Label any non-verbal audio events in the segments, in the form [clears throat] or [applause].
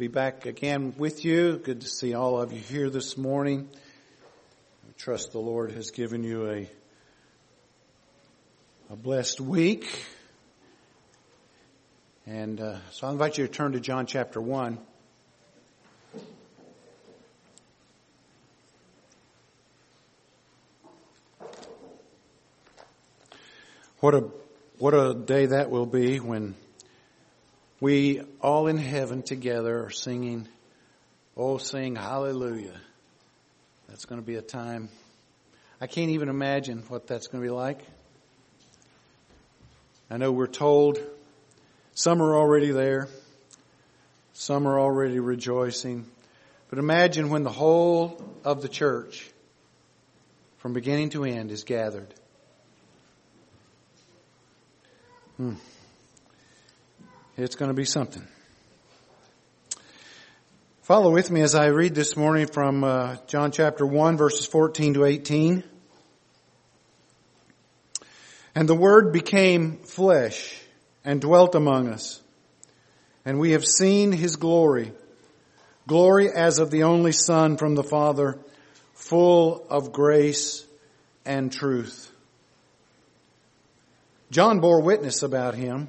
be back again with you. Good to see all of you here this morning. I trust the Lord has given you a, a blessed week. And uh, so I invite you to turn to John chapter 1. What a, what a day that will be when we all in heaven together are singing, oh, sing hallelujah. That's going to be a time. I can't even imagine what that's going to be like. I know we're told some are already there. Some are already rejoicing. But imagine when the whole of the church, from beginning to end, is gathered. Hmm. It's going to be something. Follow with me as I read this morning from uh, John chapter 1 verses 14 to 18. And the Word became flesh and dwelt among us. And we have seen His glory, glory as of the only Son from the Father, full of grace and truth. John bore witness about Him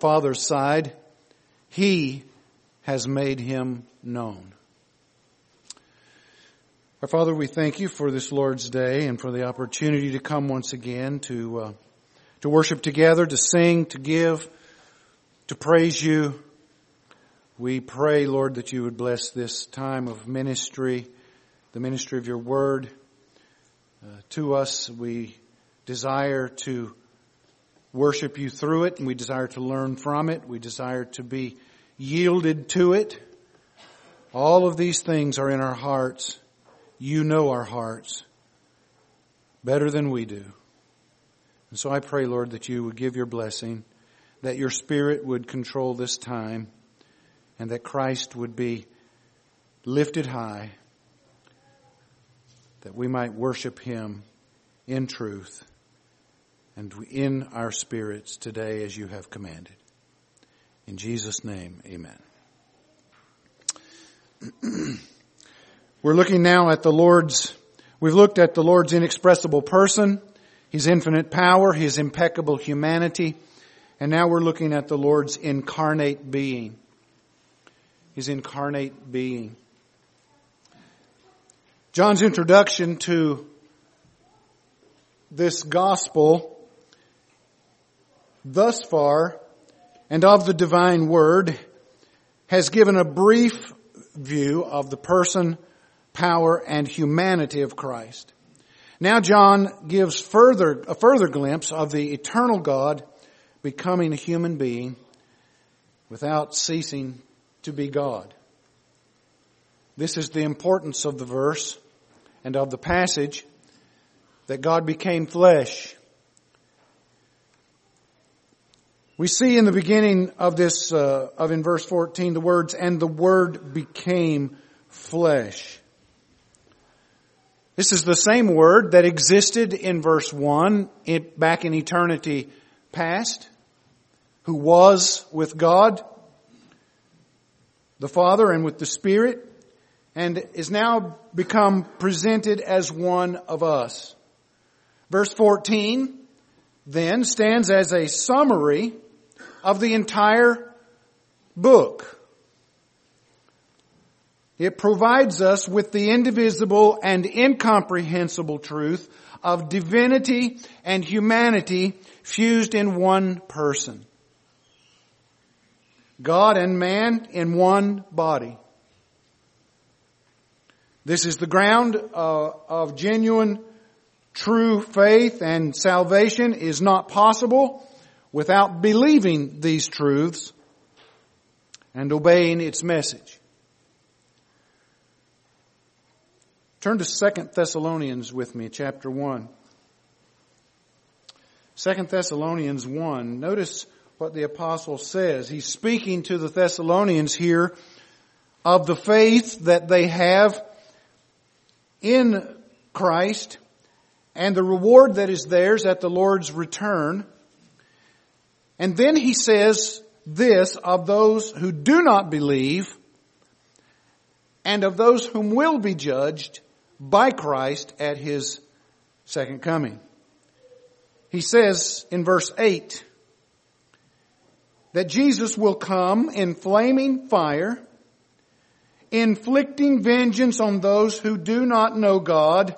Father's side, He has made Him known. Our Father, we thank you for this Lord's Day and for the opportunity to come once again to, uh, to worship together, to sing, to give, to praise you. We pray, Lord, that you would bless this time of ministry, the ministry of your word. Uh, to us, we desire to worship you through it and we desire to learn from it. We desire to be yielded to it. All of these things are in our hearts. You know our hearts better than we do. And so I pray, Lord, that you would give your blessing, that your spirit would control this time, and that Christ would be lifted high, that we might worship him in truth and in our spirits today as you have commanded. In Jesus' name, amen. [clears throat] We're looking now at the Lord's, we've looked at the Lord's inexpressible person, His infinite power, His impeccable humanity, and now we're looking at the Lord's incarnate being. His incarnate being. John's introduction to this gospel thus far and of the divine word has given a brief view of the person, power, and humanity of Christ. Now John gives further, a further glimpse of the eternal God becoming a human being without ceasing to be God. This is the importance of the verse and of the passage that God became flesh We see in the beginning of this, uh, of in verse 14, the words, and the word became flesh. This is the same word that existed in verse 1 it, back in eternity past, who was with God, the Father and with the Spirit, and is now become presented as one of us. Verse 14 then stands as a summary of the entire book. It provides us with the indivisible and incomprehensible truth of divinity and humanity fused in one person. God and man in one body. This is the ground uh, of genuine true faith and salvation is not possible without believing these truths and obeying its message. Turn to Second Thessalonians with me, chapter 1. Second Thessalonians 1. Notice what the apostle says. He's speaking to the Thessalonians here of the faith that they have in Christ and the reward that is theirs at the Lord's return. And then he says this of those who do not believe and of those whom will be judged by Christ at his second coming. He says in verse 8 that Jesus will come in flaming fire, inflicting vengeance on those who do not know God,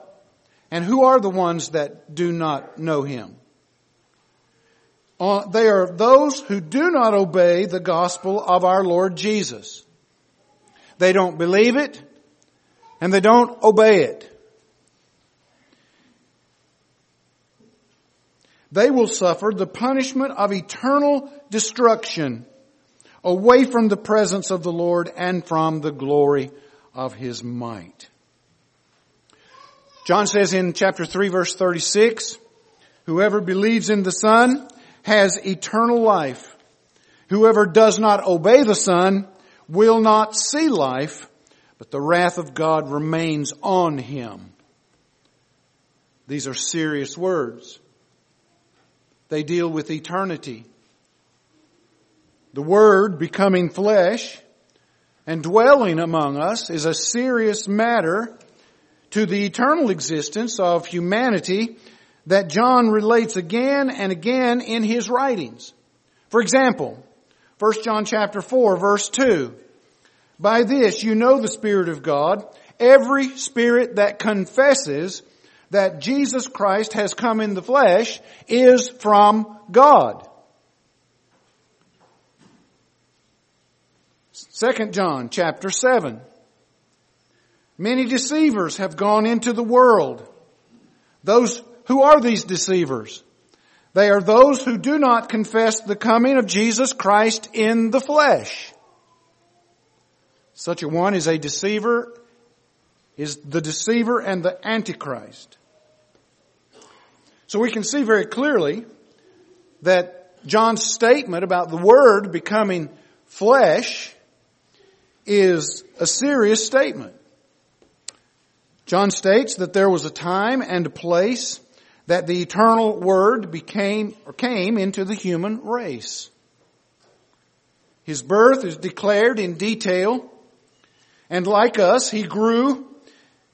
and who are the ones that do not know Him? Uh, they are those who do not obey the gospel of our Lord Jesus. They don't believe it, and they don't obey it. They will suffer the punishment of eternal destruction away from the presence of the Lord and from the glory of His might. John says in chapter 3 verse 36, whoever believes in the Son has eternal life. Whoever does not obey the Son will not see life, but the wrath of God remains on him. These are serious words. They deal with eternity. The Word becoming flesh and dwelling among us is a serious matter to the eternal existence of humanity that John relates again and again in his writings. For example, 1 John chapter 4 verse 2. By this you know the Spirit of God. Every spirit that confesses that Jesus Christ has come in the flesh is from God. 2 John chapter 7. Many deceivers have gone into the world. Those, who are these deceivers? They are those who do not confess the coming of Jesus Christ in the flesh. Such a one is a deceiver, is the deceiver and the antichrist. So we can see very clearly that John's statement about the Word becoming flesh is a serious statement. John states that there was a time and a place that the eternal word became or came into the human race. His birth is declared in detail, and like us, he grew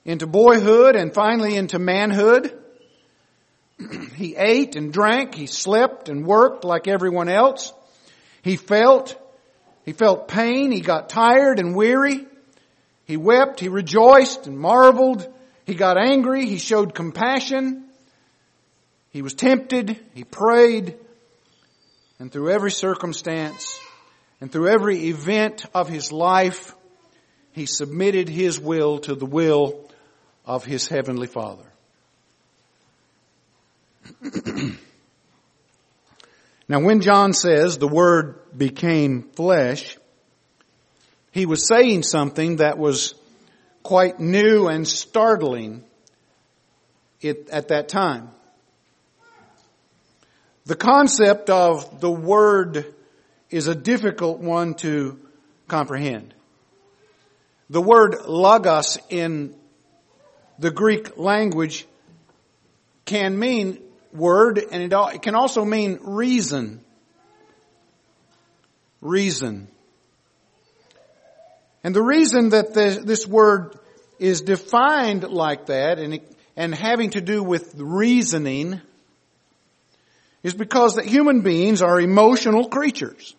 into boyhood and finally into manhood. [clears throat] he ate and drank, he slept and worked like everyone else. He felt, he felt pain, he got tired and weary. He wept, he rejoiced and marveled. He got angry, he showed compassion. He was tempted, he prayed, and through every circumstance and through every event of his life, he submitted his will to the will of his heavenly Father. [clears throat] now when John says the Word became flesh, he was saying something that was quite new and startling at that time. The concept of the word is a difficult one to comprehend. The word logos in the Greek language can mean word and it can also mean reason. Reason. And the reason that this word is defined like that and, and having to do with reasoning is because that human beings are emotional creatures.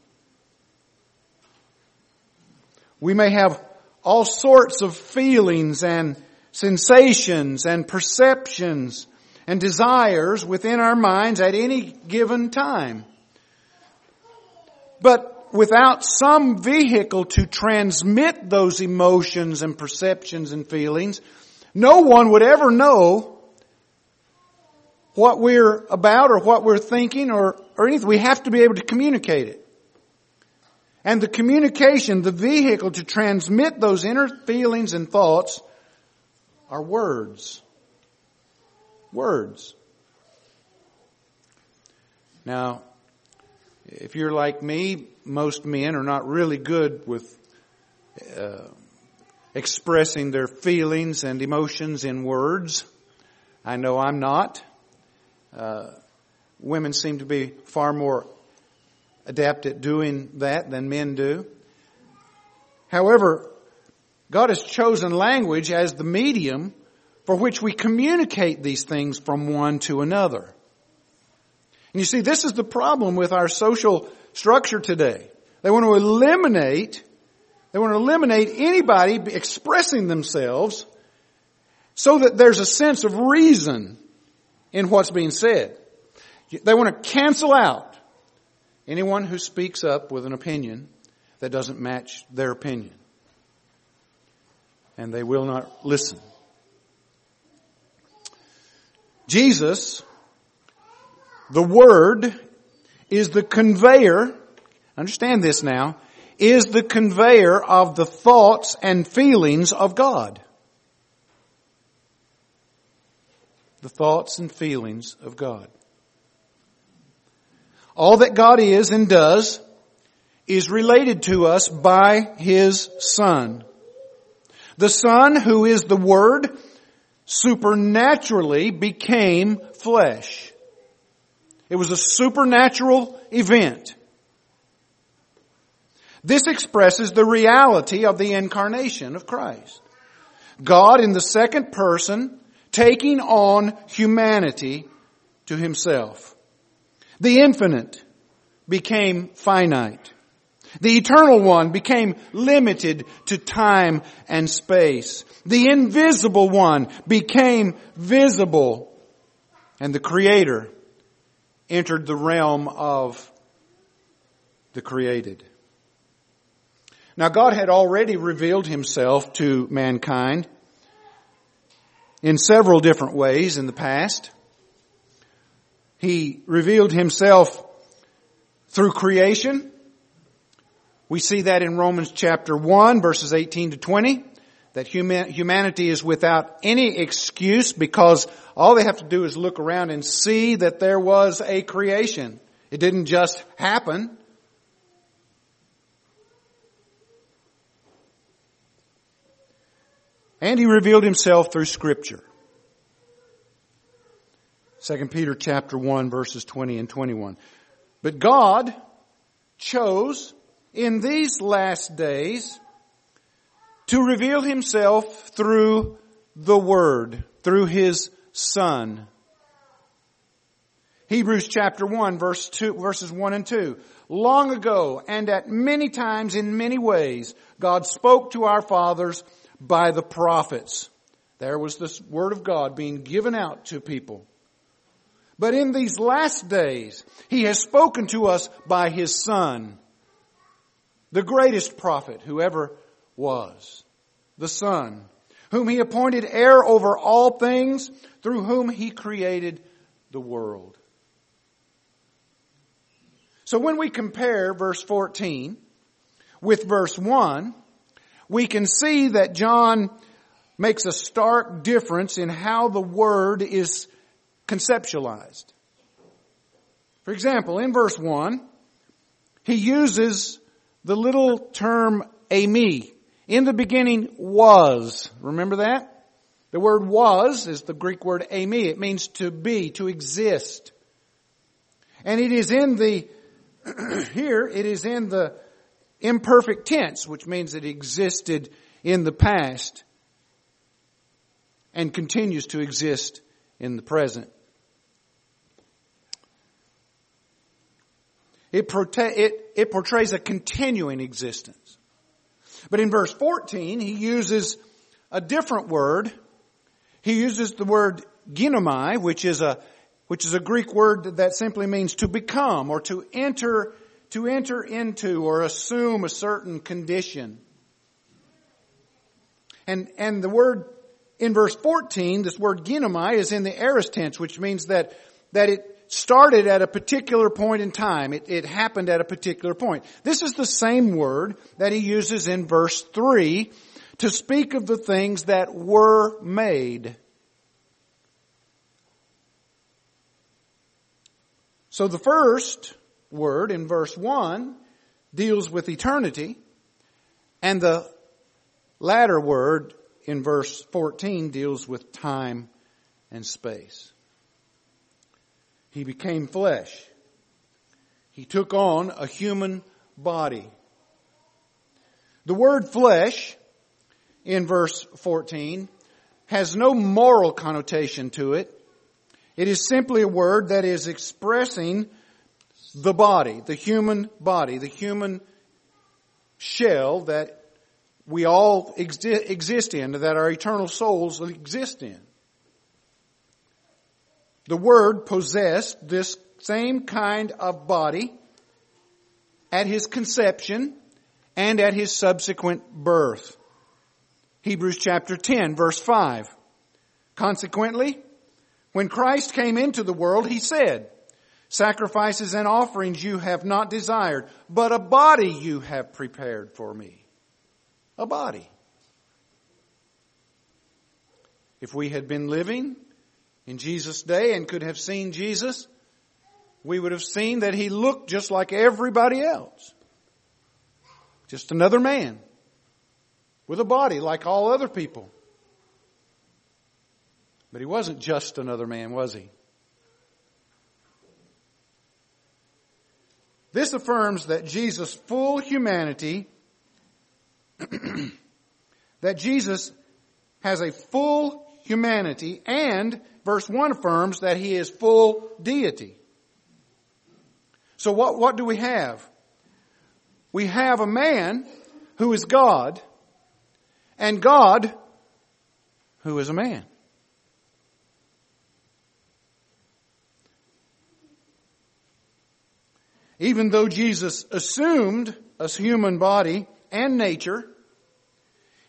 We may have all sorts of feelings and sensations and perceptions and desires within our minds at any given time. But without some vehicle to transmit those emotions and perceptions and feelings, no one would ever know what we're about or what we're thinking or, or anything. We have to be able to communicate it. And the communication, the vehicle to transmit those inner feelings and thoughts are words. Words. Now, if you're like me, most men are not really good with uh, expressing their feelings and emotions in words. I know I'm not. Uh, women seem to be far more adept at doing that than men do. However, God has chosen language as the medium for which we communicate these things from one to another. And you see, this is the problem with our social structure today. They want to eliminate, they want to eliminate anybody expressing themselves so that there's a sense of reason in what's being said. They want to cancel out anyone who speaks up with an opinion that doesn't match their opinion. And they will not listen. Jesus, the Word, is the conveyor, understand this now, is the conveyor of the thoughts and feelings of God. The thoughts and feelings of God. All that God is and does is related to us by His Son. The Son, who is the Word, supernaturally became flesh. It was a supernatural event. This expresses the reality of the incarnation of Christ. God in the second person taking on humanity to himself. The infinite became finite. The eternal one became limited to time and space. The invisible one became visible. And the creator entered the realm of the created. Now God had already revealed himself to mankind in several different ways in the past. He revealed himself through creation. We see that in Romans chapter 1 verses 18 to 20 that humanity is without any excuse because all they have to do is look around and see that there was a creation. It didn't just happen. And he revealed himself through scripture. 2 Peter chapter 1 verses 20 and 21. But God chose in these last days to reveal himself through the Word, through His Son. Hebrews chapter 1 verse 2, verses 1 and 2. Long ago and at many times in many ways, God spoke to our fathers by the prophets. There was this Word of God being given out to people. But in these last days, He has spoken to us by His Son, the greatest prophet who ever was, the Son, whom He appointed heir over all things, through whom He created the world. So when we compare verse 14 with verse 1, we can see that John makes a stark difference in how the Word is conceptualized. For example, in verse 1, he uses the little term eimi. In the beginning was. Remember that? The word was is the Greek word eimi. It means to be, to exist. And it is in the, [clears throat] here, it is in the imperfect tense, which means it existed in the past and continues to exist in the present. It, it, it portrays a continuing existence. But in verse 14, he uses a different word. He uses the word ginomai, which is a, which is a Greek word that simply means to become or to enter, to enter into or assume a certain condition. And, and the word in verse 14, this word ginomai is in the aorist tense, which means that, that it started at a particular point in time. It, it, happened at a particular point. This is the same word that he uses in verse 3 to speak of the things that were made. So the first word in verse 1 deals with eternity, and the latter word in verse 14 deals with time and space. He became flesh. He took on a human body. The word flesh in verse 14 has no moral connotation to it. It is simply a word that is expressing the body, the human body, the human shell that we all exi- exist in, that our eternal souls exist in. The Word possessed this same kind of body at His conception and at His subsequent birth. Hebrews chapter 10 verse 5. Consequently, when Christ came into the world, He said, Sacrifices and offerings you have not desired, but a body you have prepared for me. A body. If we had been living in Jesus' day and could have seen Jesus, we would have seen that he looked just like everybody else. Just another man with a body like all other people. But he wasn't just another man, was he? This affirms that Jesus' full humanity, [clears throat] that Jesus has a full humanity and verse 1 affirms that he is full deity. So what, what do we have? We have a man who is God and God who is a man. Even though Jesus assumed a human body and nature,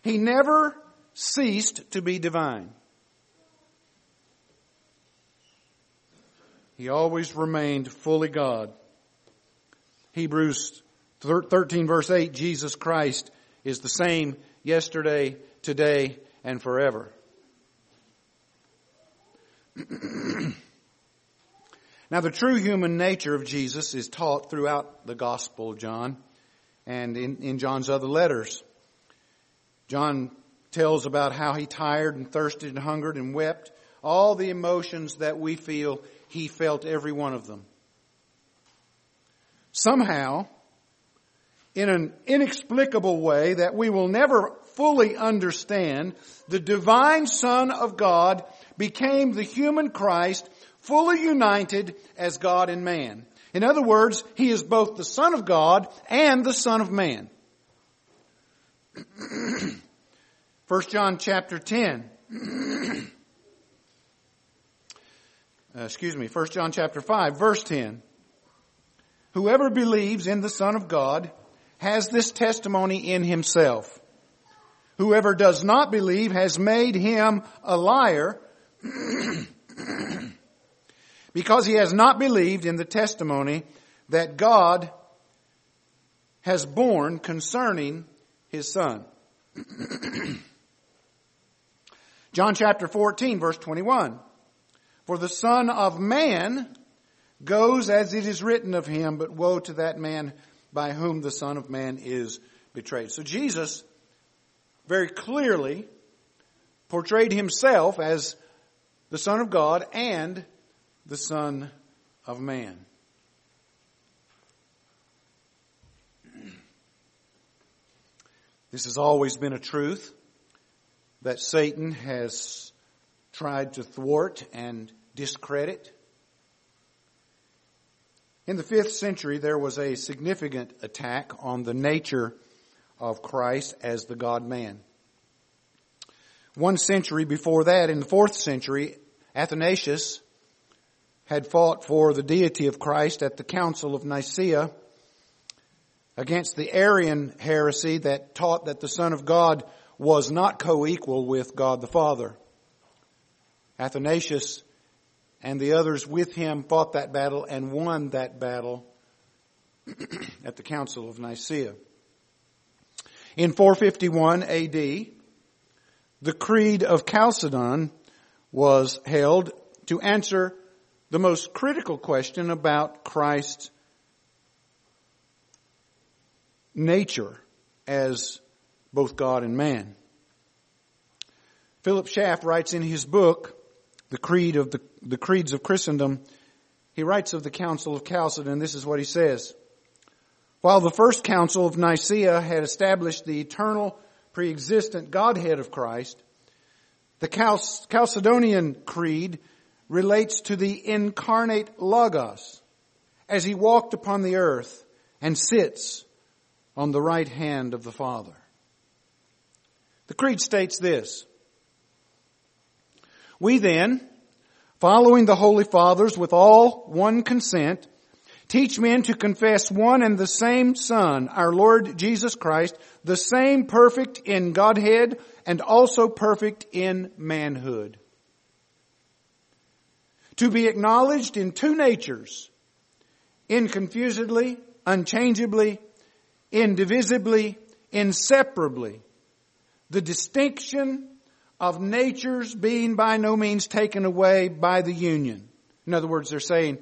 he never ceased to be divine. He always remained fully God. Hebrews 13 verse 8, Jesus Christ is the same yesterday, today, and forever. [clears throat] now the true human nature of Jesus is taught throughout the Gospel of John and in, in John's other letters. John tells about how he tired and thirsted and hungered and wept. All the emotions that we feel he felt every one of them. Somehow, in an inexplicable way that we will never fully understand, the divine Son of God became the human Christ, fully united as God and man. In other words, he is both the Son of God and the Son of Man. [clears throat] 1 John chapter 10. [clears throat] Uh, excuse me, 1 John chapter 5, verse 10. Whoever believes in the Son of God has this testimony in himself. Whoever does not believe has made him a liar [clears throat] because he has not believed in the testimony that God has borne concerning his son. [clears throat] John chapter 14 verse 21. For the Son of Man goes as it is written of him, but woe to that man by whom the Son of Man is betrayed. So Jesus very clearly portrayed himself as the Son of God and the Son of Man. This has always been a truth that Satan has tried to thwart and discredit. In the fifth century, there was a significant attack on the nature of Christ as the God man. One century before that, in the fourth century, Athanasius had fought for the deity of Christ at the Council of Nicaea against the Arian heresy that taught that the Son of God was not co-equal with God the Father. Athanasius and the others with him fought that battle and won that battle [clears throat] at the Council of Nicaea. In 451 AD, the Creed of Chalcedon was held to answer the most critical question about Christ's nature as both God and man. Philip Schaff writes in his book, The Creed of the, the Creeds of Christendom, he writes of the Council of Chalcedon, this is what he says. While the first council of Nicaea had established the eternal pre-existent Godhead of Christ, the Chalcedonian Creed relates to the incarnate Logos as he walked upon the earth and sits on the right hand of the Father. The Creed states this. We then, following the Holy Fathers with all one consent, teach men to confess one and the same Son, our Lord Jesus Christ, the same perfect in Godhead and also perfect in manhood. To be acknowledged in two natures, inconfusedly, unchangeably, indivisibly, inseparably. The distinction of natures being by no means taken away by the union. In other words, they're saying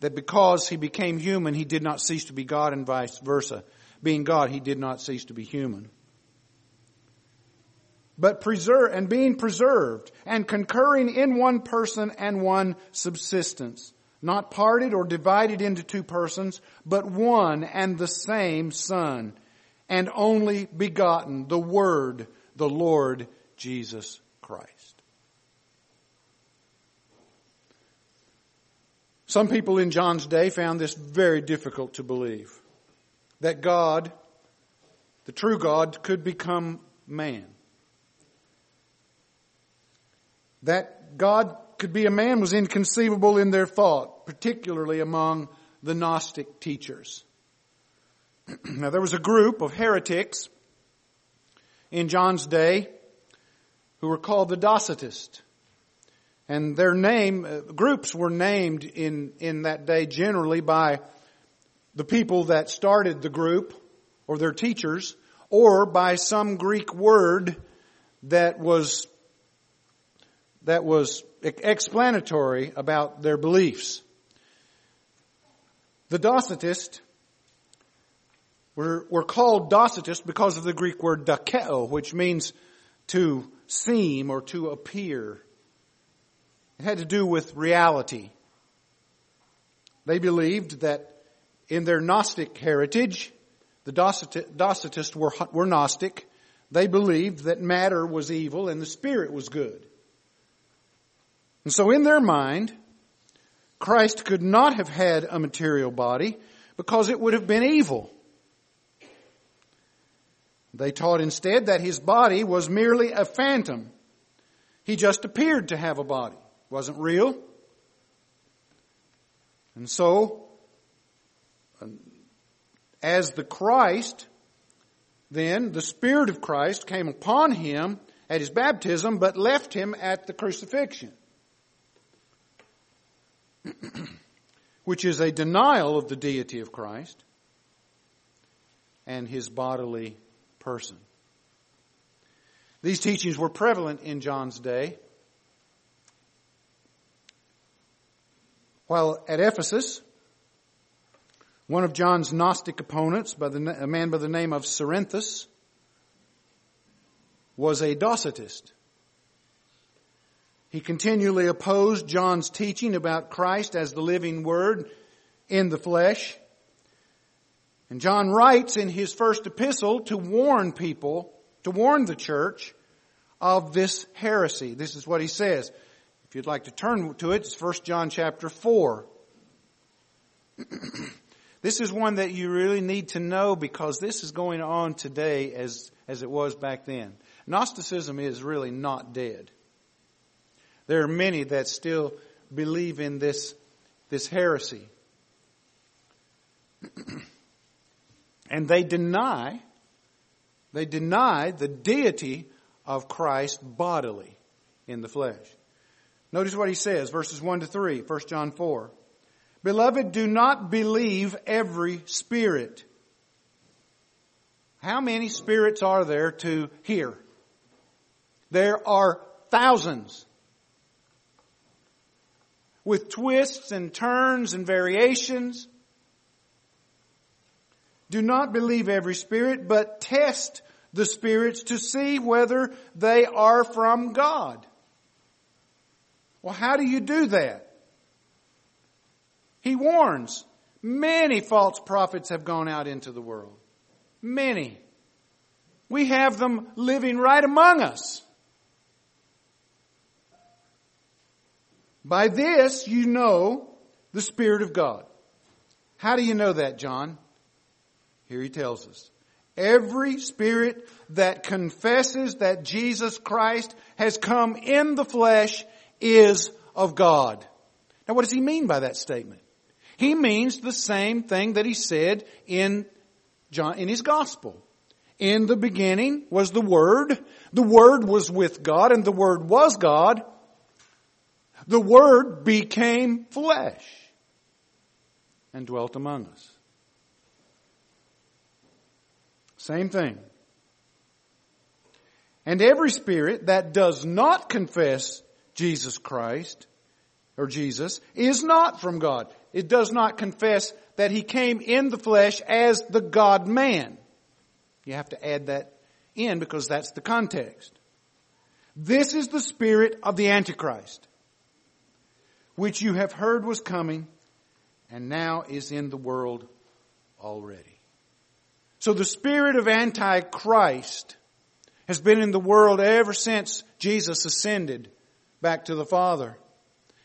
that because he became human, he did not cease to be God and vice versa. Being God, he did not cease to be human. But preserve, and being preserved and concurring in one person and one subsistence not parted or divided into two persons, but one and the same Son, and only begotten, the Word, the Lord Jesus Christ. Some people in John's day found this very difficult to believe. That God, the true God, could become man. That God could be a man was inconceivable in their thought, particularly among the Gnostic teachers. [clears throat] now there was a group of heretics in John's day who were called the Docetists. And their name, uh, groups were named in, in that day generally by the people that started the group or their teachers or by some Greek word that was that was explanatory about their beliefs. The Docetists were, were called Docetists because of the Greek word dokeo, which means to seem or to appear. It had to do with reality. They believed that in their Gnostic heritage, the Docetists were, were Gnostic. They believed that matter was evil and the spirit was good. And so in their mind, Christ could not have had a material body because it would have been evil. They taught instead that his body was merely a phantom. He just appeared to have a body. it wasn't real. And so, um, as the Christ, then the Spirit of Christ came upon him at his baptism, but left him at the crucifixion. [clears throat] which is a denial of the deity of Christ and his bodily person. These teachings were prevalent in John's day. While at Ephesus, one of John's Gnostic opponents, by the, a man by the name of Cerinthus, was a Docetist. He continually opposed John's teaching about Christ as the living Word in the flesh. And John writes in his first epistle to warn people, to warn the church of this heresy. This is what he says. If you'd like to turn to it, it's 1 John chapter 4. [clears throat] this is one that you really need to know because this is going on today as, as it was back then. Gnosticism is really not dead. There are many that still believe in this, this heresy. [clears throat] and they deny, they deny the deity of Christ bodily in the flesh. Notice what he says, verses 1 to 3, 1 John 4. Beloved, do not believe every spirit. How many spirits are there to hear? There are thousands with twists and turns and variations. Do not believe every spirit, but test the spirits to see whether they are from God. Well, how do you do that? He warns, many false prophets have gone out into the world. Many. We have them living right among us. By this you know the Spirit of God. How do you know that, John? Here he tells us. Every spirit that confesses that Jesus Christ has come in the flesh is of God. Now what does he mean by that statement? He means the same thing that he said in John, in his gospel. In the beginning was the Word. The Word was with God and the Word was God. The Word became flesh and dwelt among us. Same thing. And every spirit that does not confess Jesus Christ or Jesus is not from God. It does not confess that he came in the flesh as the God man. You have to add that in because that's the context. This is the spirit of the Antichrist which you have heard was coming and now is in the world already. So the spirit of Antichrist has been in the world ever since Jesus ascended back to the Father.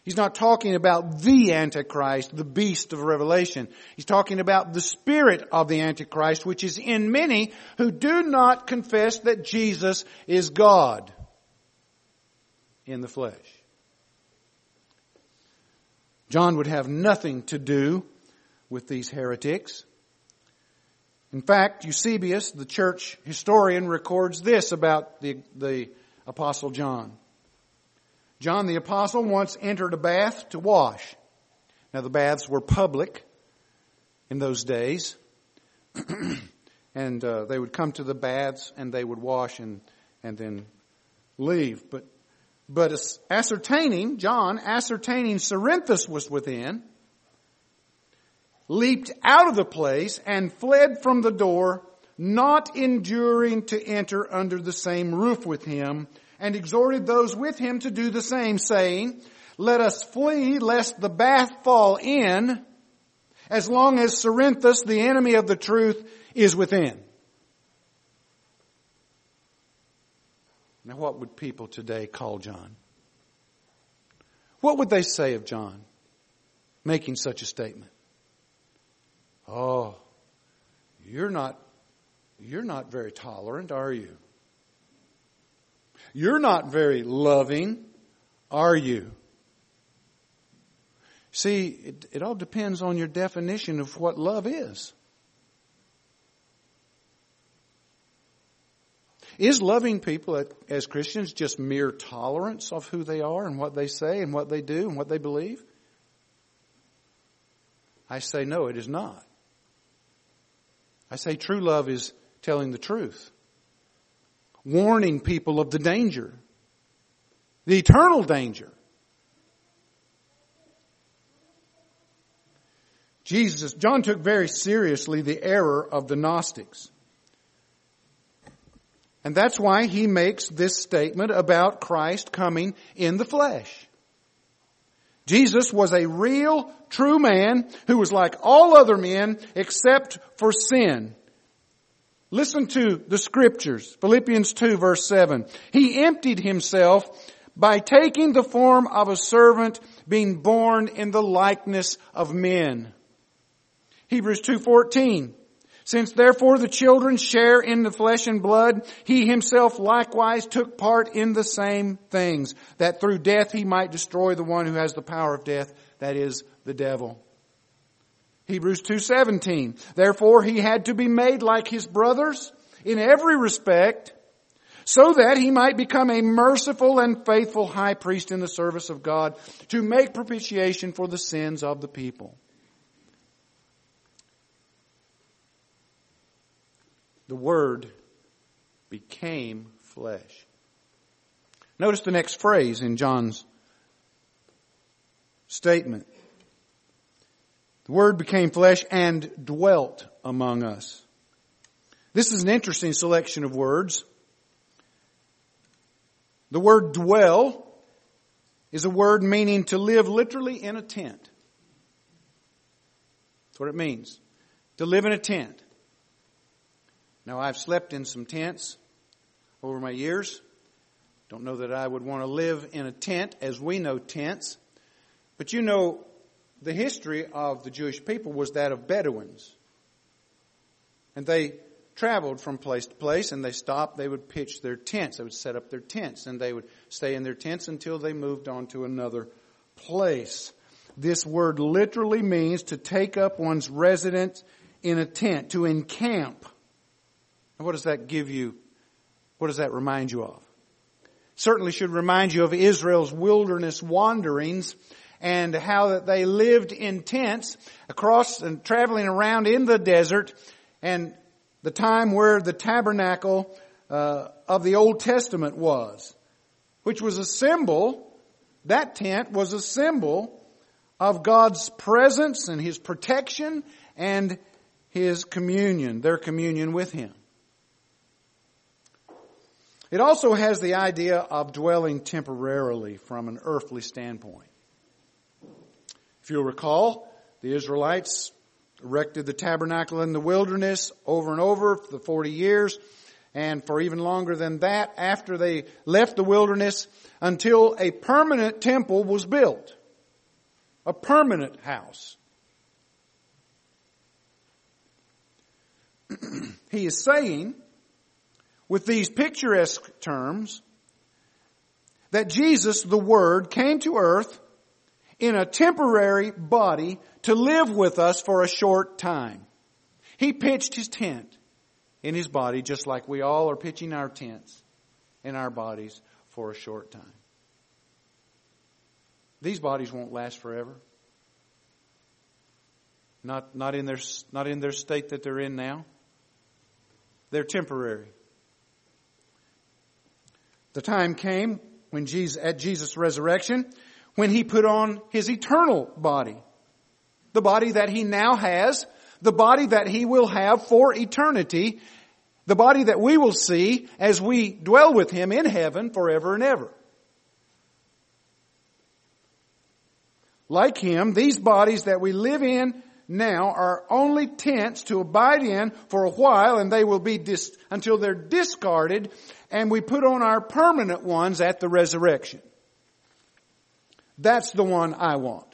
He's not talking about the Antichrist, the beast of Revelation. He's talking about the spirit of the Antichrist, which is in many who do not confess that Jesus is God in the flesh. John would have nothing to do with these heretics. In fact, Eusebius, the church historian, records this about the, the apostle John. John the apostle once entered a bath to wash. Now the baths were public in those days. [clears throat] and uh, they would come to the baths and they would wash and, and then leave. But but ascertaining, John, ascertaining Cerinthus was within, leaped out of the place and fled from the door, not enduring to enter under the same roof with him, and exhorted those with him to do the same, saying, let us flee lest the bath fall in, as long as Cerinthus, the enemy of the truth, is within. Now, what would people today call John? What would they say of John making such a statement? Oh, you're not, you're not very tolerant, are you? You're not very loving, are you? See, it, it all depends on your definition of what love is. Is loving people as Christians just mere tolerance of who they are and what they say and what they do and what they believe? I say no, it is not. I say true love is telling the truth. Warning people of the danger. The eternal danger. Jesus, John took very seriously the error of the Gnostics. And that's why he makes this statement about Christ coming in the flesh. Jesus was a real, true man who was like all other men except for sin. Listen to the scriptures. Philippians 2 verse 7. He emptied himself by taking the form of a servant being born in the likeness of men. Hebrews 2.14. Since therefore the children share in the flesh and blood, he himself likewise took part in the same things, that through death he might destroy the one who has the power of death, that is, the devil. Hebrews 2.17, therefore he had to be made like his brothers in every respect, so that he might become a merciful and faithful high priest in the service of God to make propitiation for the sins of the people. The Word became flesh. Notice the next phrase in John's statement. The Word became flesh and dwelt among us. This is an interesting selection of words. The word dwell is a word meaning to live literally in a tent. That's what it means. To live in a tent. Now I've slept in some tents over my years. Don't know that I would want to live in a tent as we know tents. But you know, the history of the Jewish people was that of Bedouins. And they traveled from place to place and they stopped, they would pitch their tents. They would set up their tents and they would stay in their tents until they moved on to another place. This word literally means to take up one's residence in a tent, to encamp. And what does that give you? What does that remind you of? Certainly should remind you of Israel's wilderness wanderings and how that they lived in tents across and traveling around in the desert and the time where the tabernacle uh, of the Old Testament was, which was a symbol, that tent was a symbol of God's presence and His protection and His communion, their communion with Him. It also has the idea of dwelling temporarily from an earthly standpoint. If you'll recall, the Israelites erected the tabernacle in the wilderness over and over for the 40 years and for even longer than that after they left the wilderness until a permanent temple was built. A permanent house. [clears throat] he is saying, with these picturesque terms, that Jesus, the Word, came to earth in a temporary body to live with us for a short time. He pitched his tent in his body just like we all are pitching our tents in our bodies for a short time. These bodies won't last forever. Not, not, in their, not in their state that they're in now. They're temporary. The time came when Jesus, at Jesus' resurrection, when he put on his eternal body. The body that he now has, the body that he will have for eternity, the body that we will see as we dwell with him in heaven forever and ever. Like him, these bodies that we live in now are only tents to abide in for a while and they will be dis- until they're discarded and we put on our permanent ones at the resurrection. That's the one I want.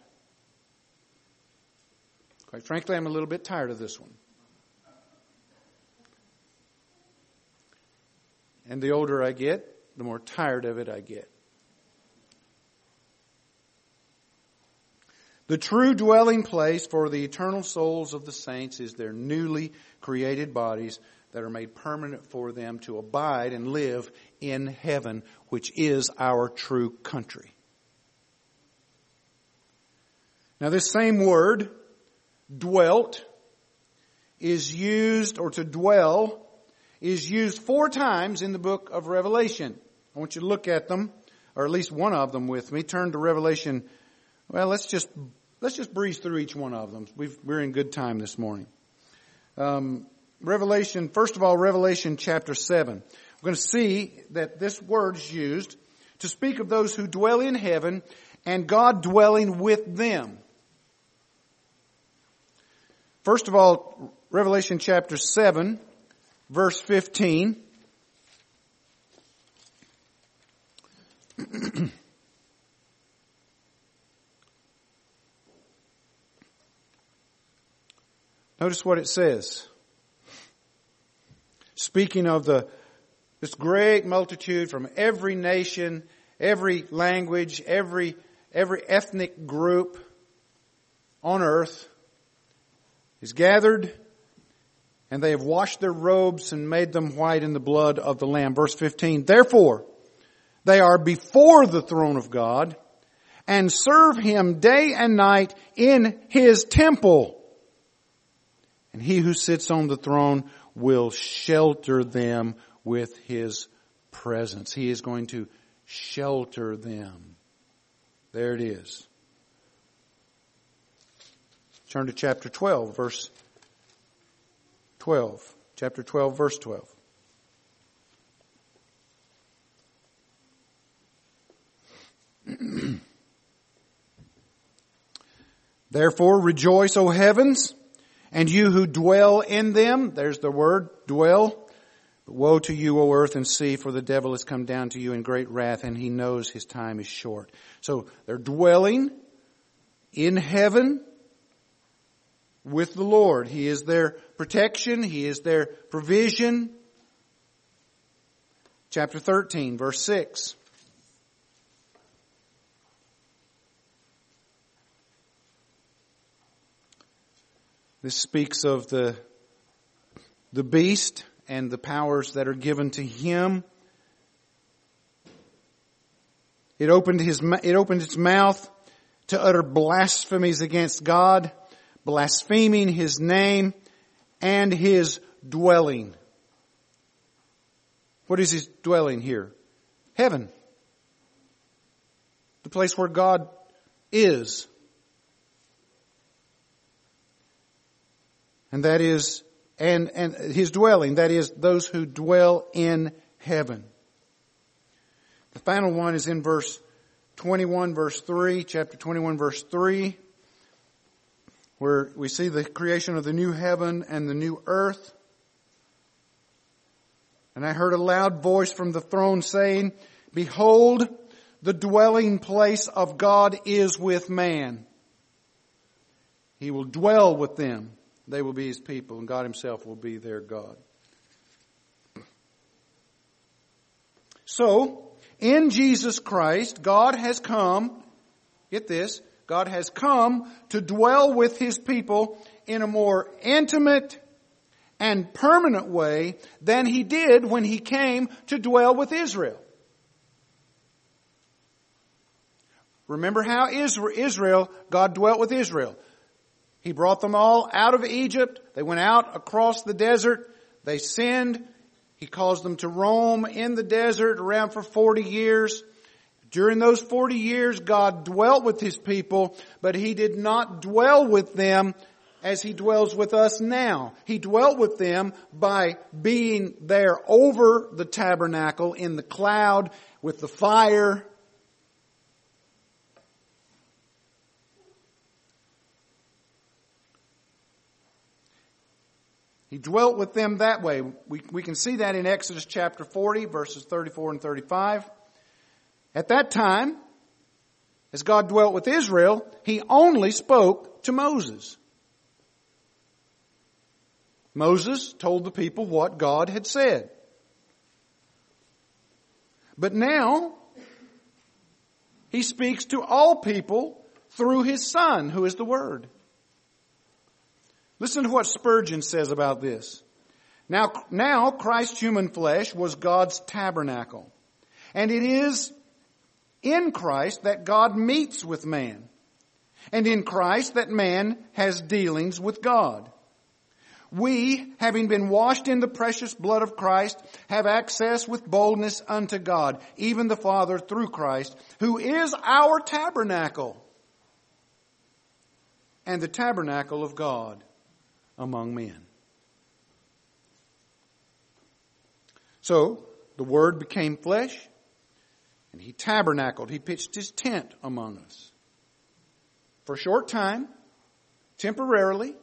Quite frankly, I'm a little bit tired of this one. And the older I get, the more tired of it I get. The true dwelling place for the eternal souls of the saints is their newly created bodies that are made permanent for them to abide and live in heaven, which is our true country. Now this same word, dwelt, is used, or to dwell, is used four times in the book of Revelation. I want you to look at them, or at least one of them with me. Turn to Revelation. Well, let's just, let's just breeze through each one of them. we are in good time this morning. Um, Revelation, first of all, Revelation chapter 7. We're going to see that this word is used to speak of those who dwell in heaven and God dwelling with them. First of all, Revelation chapter 7, verse 15. [clears throat] Notice what it says. Speaking of the, this great multitude from every nation, every language, every, every ethnic group on earth, is gathered and they have washed their robes and made them white in the blood of the Lamb. Verse 15, therefore they are before the throne of God and serve Him day and night in His temple. And He who sits on the throne will shelter them with His presence. He is going to shelter them. There it is. Turn to chapter 12, verse 12. Chapter 12, verse 12. [clears throat] Therefore rejoice, O heavens, and you who dwell in them. There's the word, dwell. But woe to you, O earth and sea, for the devil has come down to you in great wrath, and he knows his time is short. So they're dwelling in heaven with the Lord. He is their protection. He is their provision. Chapter 13, verse 6. This speaks of the, the beast and the powers that are given to him. It opened his, it opened its mouth to utter blasphemies against God, blaspheming his name and his dwelling. What is his dwelling here? Heaven. The place where God is. And that is, and, and his dwelling, that is those who dwell in heaven. The final one is in verse 21 verse 3, chapter 21 verse 3, where we see the creation of the new heaven and the new earth. And I heard a loud voice from the throne saying, Behold, the dwelling place of God is with man. He will dwell with them. They will be his people, and God himself will be their God. So, in Jesus Christ, God has come, get this, God has come to dwell with his people in a more intimate and permanent way than he did when he came to dwell with Israel. Remember how Israel, God dwelt with Israel. He brought them all out of Egypt. They went out across the desert. They sinned. He caused them to roam in the desert around for 40 years. During those 40 years, God dwelt with His people, but He did not dwell with them as He dwells with us now. He dwelt with them by being there over the tabernacle in the cloud with the fire He dwelt with them that way. We, we can see that in Exodus chapter 40, verses 34 and 35. At that time, as God dwelt with Israel, He only spoke to Moses. Moses told the people what God had said. But now, He speaks to all people through His Son, who is the Word. Listen to what Spurgeon says about this. Now, now Christ's human flesh was God's tabernacle. And it is in Christ that God meets with man. And in Christ that man has dealings with God. We, having been washed in the precious blood of Christ, have access with boldness unto God, even the Father through Christ, who is our tabernacle and the tabernacle of God among men. So, the Word became flesh, and He tabernacled. He pitched His tent among us. For a short time, temporarily,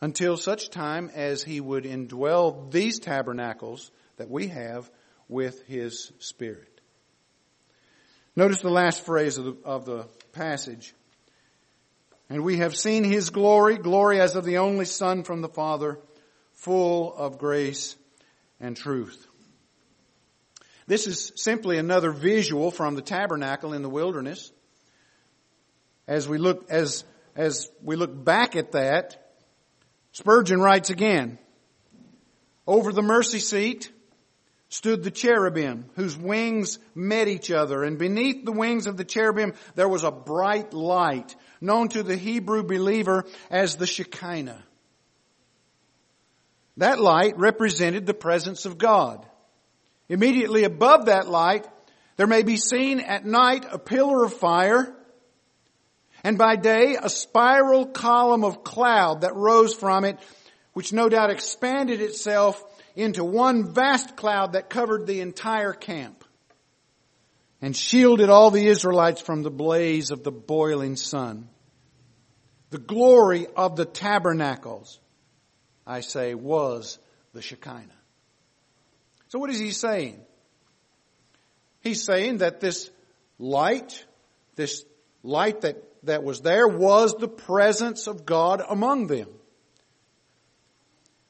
until such time as He would indwell these tabernacles that we have with His Spirit. Notice the last phrase of the, of the passage. And we have seen his glory, glory as of the only Son from the Father, full of grace and truth. This is simply another visual from the tabernacle in the wilderness. As we look, as, as we look back at that, Spurgeon writes again, over the mercy seat stood the cherubim whose wings met each other and beneath the wings of the cherubim there was a bright light known to the Hebrew believer as the Shekinah. That light represented the presence of God. Immediately above that light, there may be seen at night a pillar of fire, and by day a spiral column of cloud that rose from it, which no doubt expanded itself into one vast cloud that covered the entire camp and shielded all the Israelites from the blaze of the boiling sun. The glory of the tabernacles, I say, was the Shekinah. So what is he saying? He's saying that this light, this light that, that was there was the presence of God among them.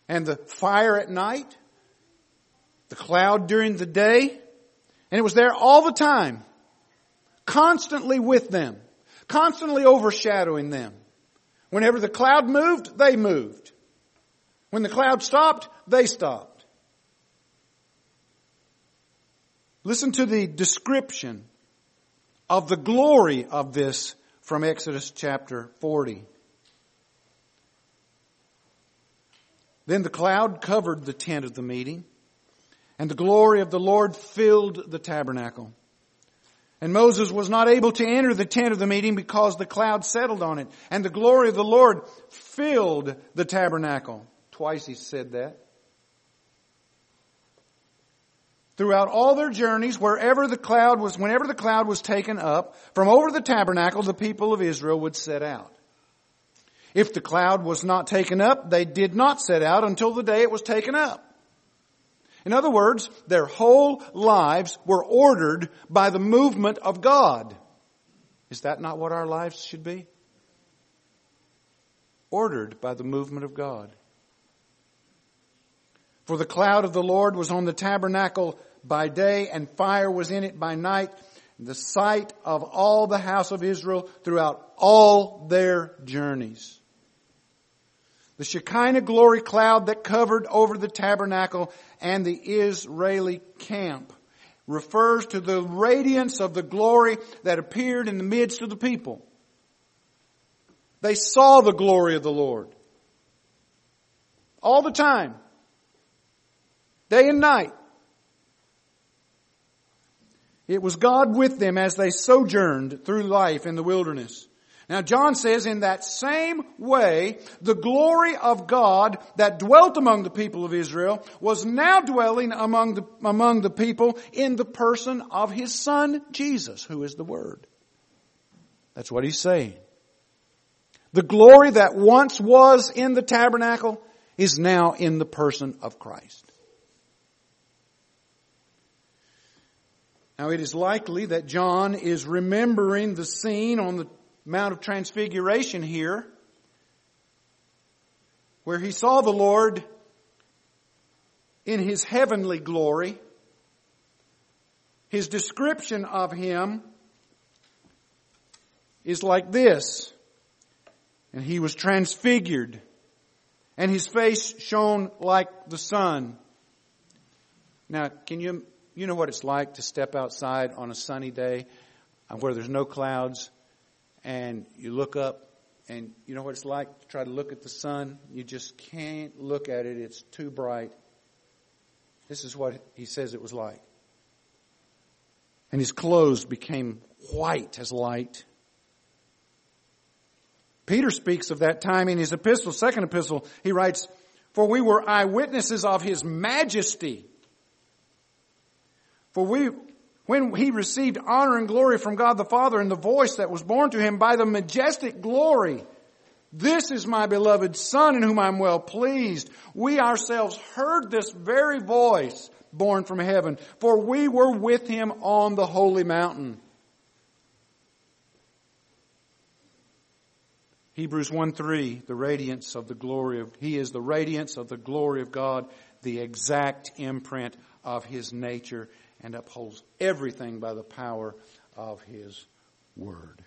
And the fire at night, the cloud during the day, and it was there all the time, constantly with them, constantly overshadowing them. Whenever the cloud moved, they moved. When the cloud stopped, they stopped. Listen to the description of the glory of this from Exodus chapter 40. Then the cloud covered the tent of the meeting, and the glory of the Lord filled the tabernacle. And Moses was not able to enter the tent of the meeting because the cloud settled on it, and the glory of the Lord filled the tabernacle. Twice he said that. Throughout all their journeys, wherever the cloud was, whenever the cloud was taken up, from over the tabernacle, the people of Israel would set out. If the cloud was not taken up, they did not set out until the day it was taken up. In other words, their whole lives were ordered by the movement of God. Is that not what our lives should be? Ordered by the movement of God. For the cloud of the Lord was on the tabernacle by day and fire was in it by night. The sight of all the house of Israel throughout all their journeys. The Shekinah glory cloud that covered over the tabernacle and the Israeli camp refers to the radiance of the glory that appeared in the midst of the people. They saw the glory of the Lord. All the time. Day and night. It was God with them as they sojourned through life in the wilderness. Now John says in that same way, the glory of God that dwelt among the people of Israel was now dwelling among the, among the people in the person of his son Jesus, who is the Word. That's what he's saying. The glory that once was in the tabernacle is now in the person of Christ. Now it is likely that John is remembering the scene on the Mount of Transfiguration here, where he saw the Lord in his heavenly glory. His description of him is like this. And he was transfigured, and his face shone like the sun. Now, can you, you know what it's like to step outside on a sunny day where there's no clouds and you look up and you know what it's like to try to look at the sun? You just can't look at it. It's too bright. This is what he says it was like. And his clothes became white as light. Peter speaks of that time in his epistle, second epistle. He writes, For we were eyewitnesses of his majesty. For we when he received honor and glory from God the Father and the voice that was borne to him by the majestic glory, this is my beloved son in whom I'm well pleased. We ourselves heard this very voice born from heaven, for we were with him on the holy mountain. Hebrews 1 3, the radiance of the glory of, He is the radiance of the glory of God, the exact imprint of His nature and upholds everything by the power of His Word.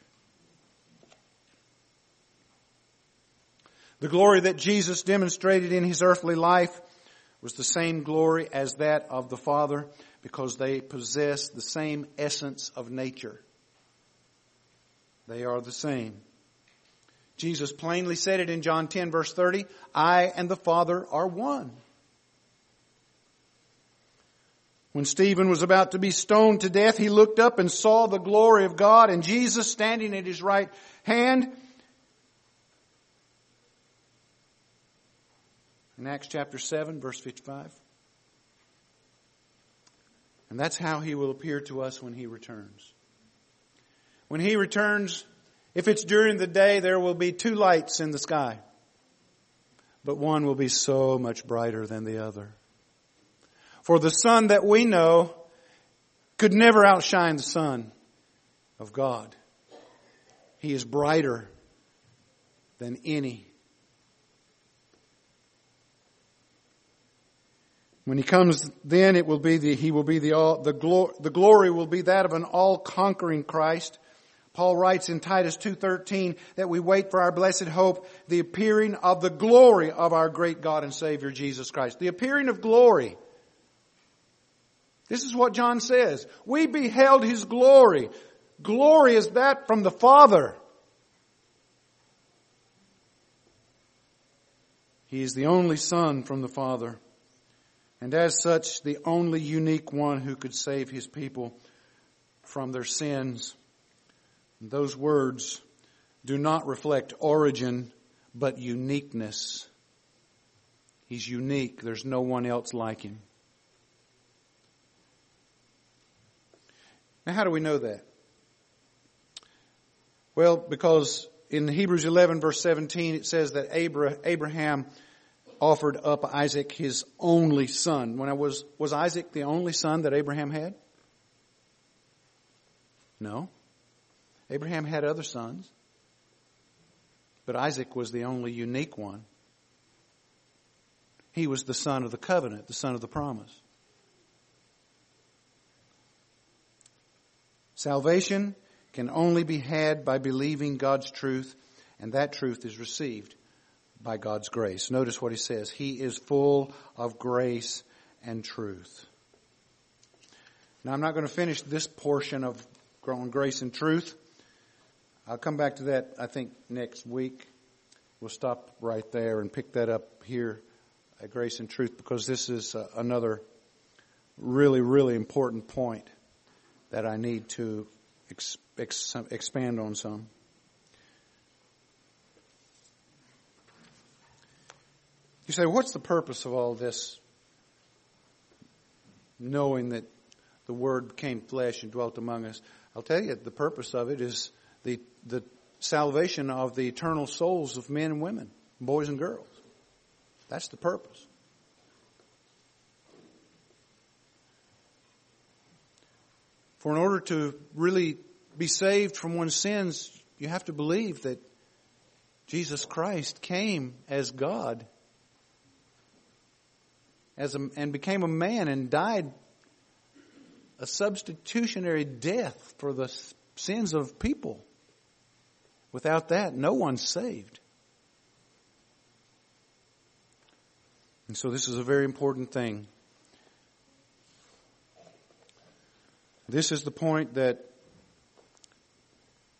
The glory that Jesus demonstrated in His earthly life was the same glory as that of the Father because they possess the same essence of nature. They are the same. Jesus plainly said it in John 10 verse 30, I and the Father are one. When Stephen was about to be stoned to death, he looked up and saw the glory of God and Jesus standing at his right hand. In Acts chapter 7, verse 55. And that's how he will appear to us when he returns. When he returns, if it's during the day, there will be two lights in the sky. But one will be so much brighter than the other. For the sun that we know could never outshine the Son of God. He is brighter than any. When he comes, then it will be the, he will be the all, the, glory, the glory will be that of an all-conquering Christ. Paul writes in Titus 2.13 that we wait for our blessed hope, the appearing of the glory of our great God and Savior Jesus Christ. The appearing of glory. This is what John says. We beheld His glory. Glory is that from the Father. He is the only Son from the Father. And as such, the only unique one who could save His people from their sins. Those words do not reflect origin, but uniqueness. He's unique. There's no one else like Him. Now, how do we know that? Well, because in Hebrews 11 verse 17 it says that Abraham offered up Isaac his only son. When I was, was Isaac the only son that Abraham had? No. Abraham had other sons. But Isaac was the only unique one. He was the son of the covenant, the son of the promise. Salvation can only be had by believing God's truth, and that truth is received by God's grace. Notice what he says. He is full of grace and truth. Now I'm not going to finish this portion of growing grace and truth. I'll come back to that, I think, next week. We'll stop right there and pick that up here at Grace and Truth because this is uh, another really, really important point that I need to ex- ex- expand on some. You say, what's the purpose of all this? Knowing that the Word became flesh and dwelt among us. I'll tell you, the purpose of it is the, the salvation of the eternal souls of men and women, boys and girls. That's the purpose. For in order to really be saved from one's sins, you have to believe that Jesus Christ came as God as a, and became a man and died a substitutionary death for the sins of people. Without that, no one's saved. And so this is a very important thing. This is the point that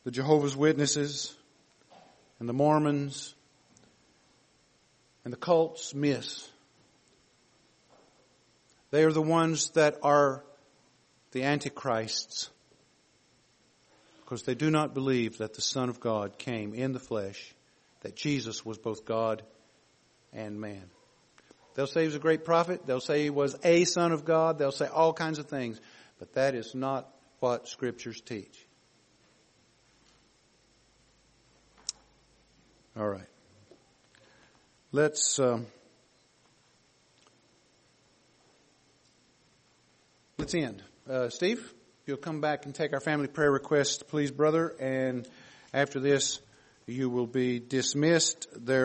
the Jehovah's Witnesses and the Mormons and the cults miss. They are the ones that are the antichrists because they do not believe that the Son of God came in the flesh, that Jesus was both God and man. They'll say he was a great prophet. They'll say he was a son of God. They'll say all kinds of things. But that is not what scriptures teach. All right. Let's um, let's end. Uh, Steve, you'll come back and take our family prayer request, please, brother. And after this, you will be dismissed. There.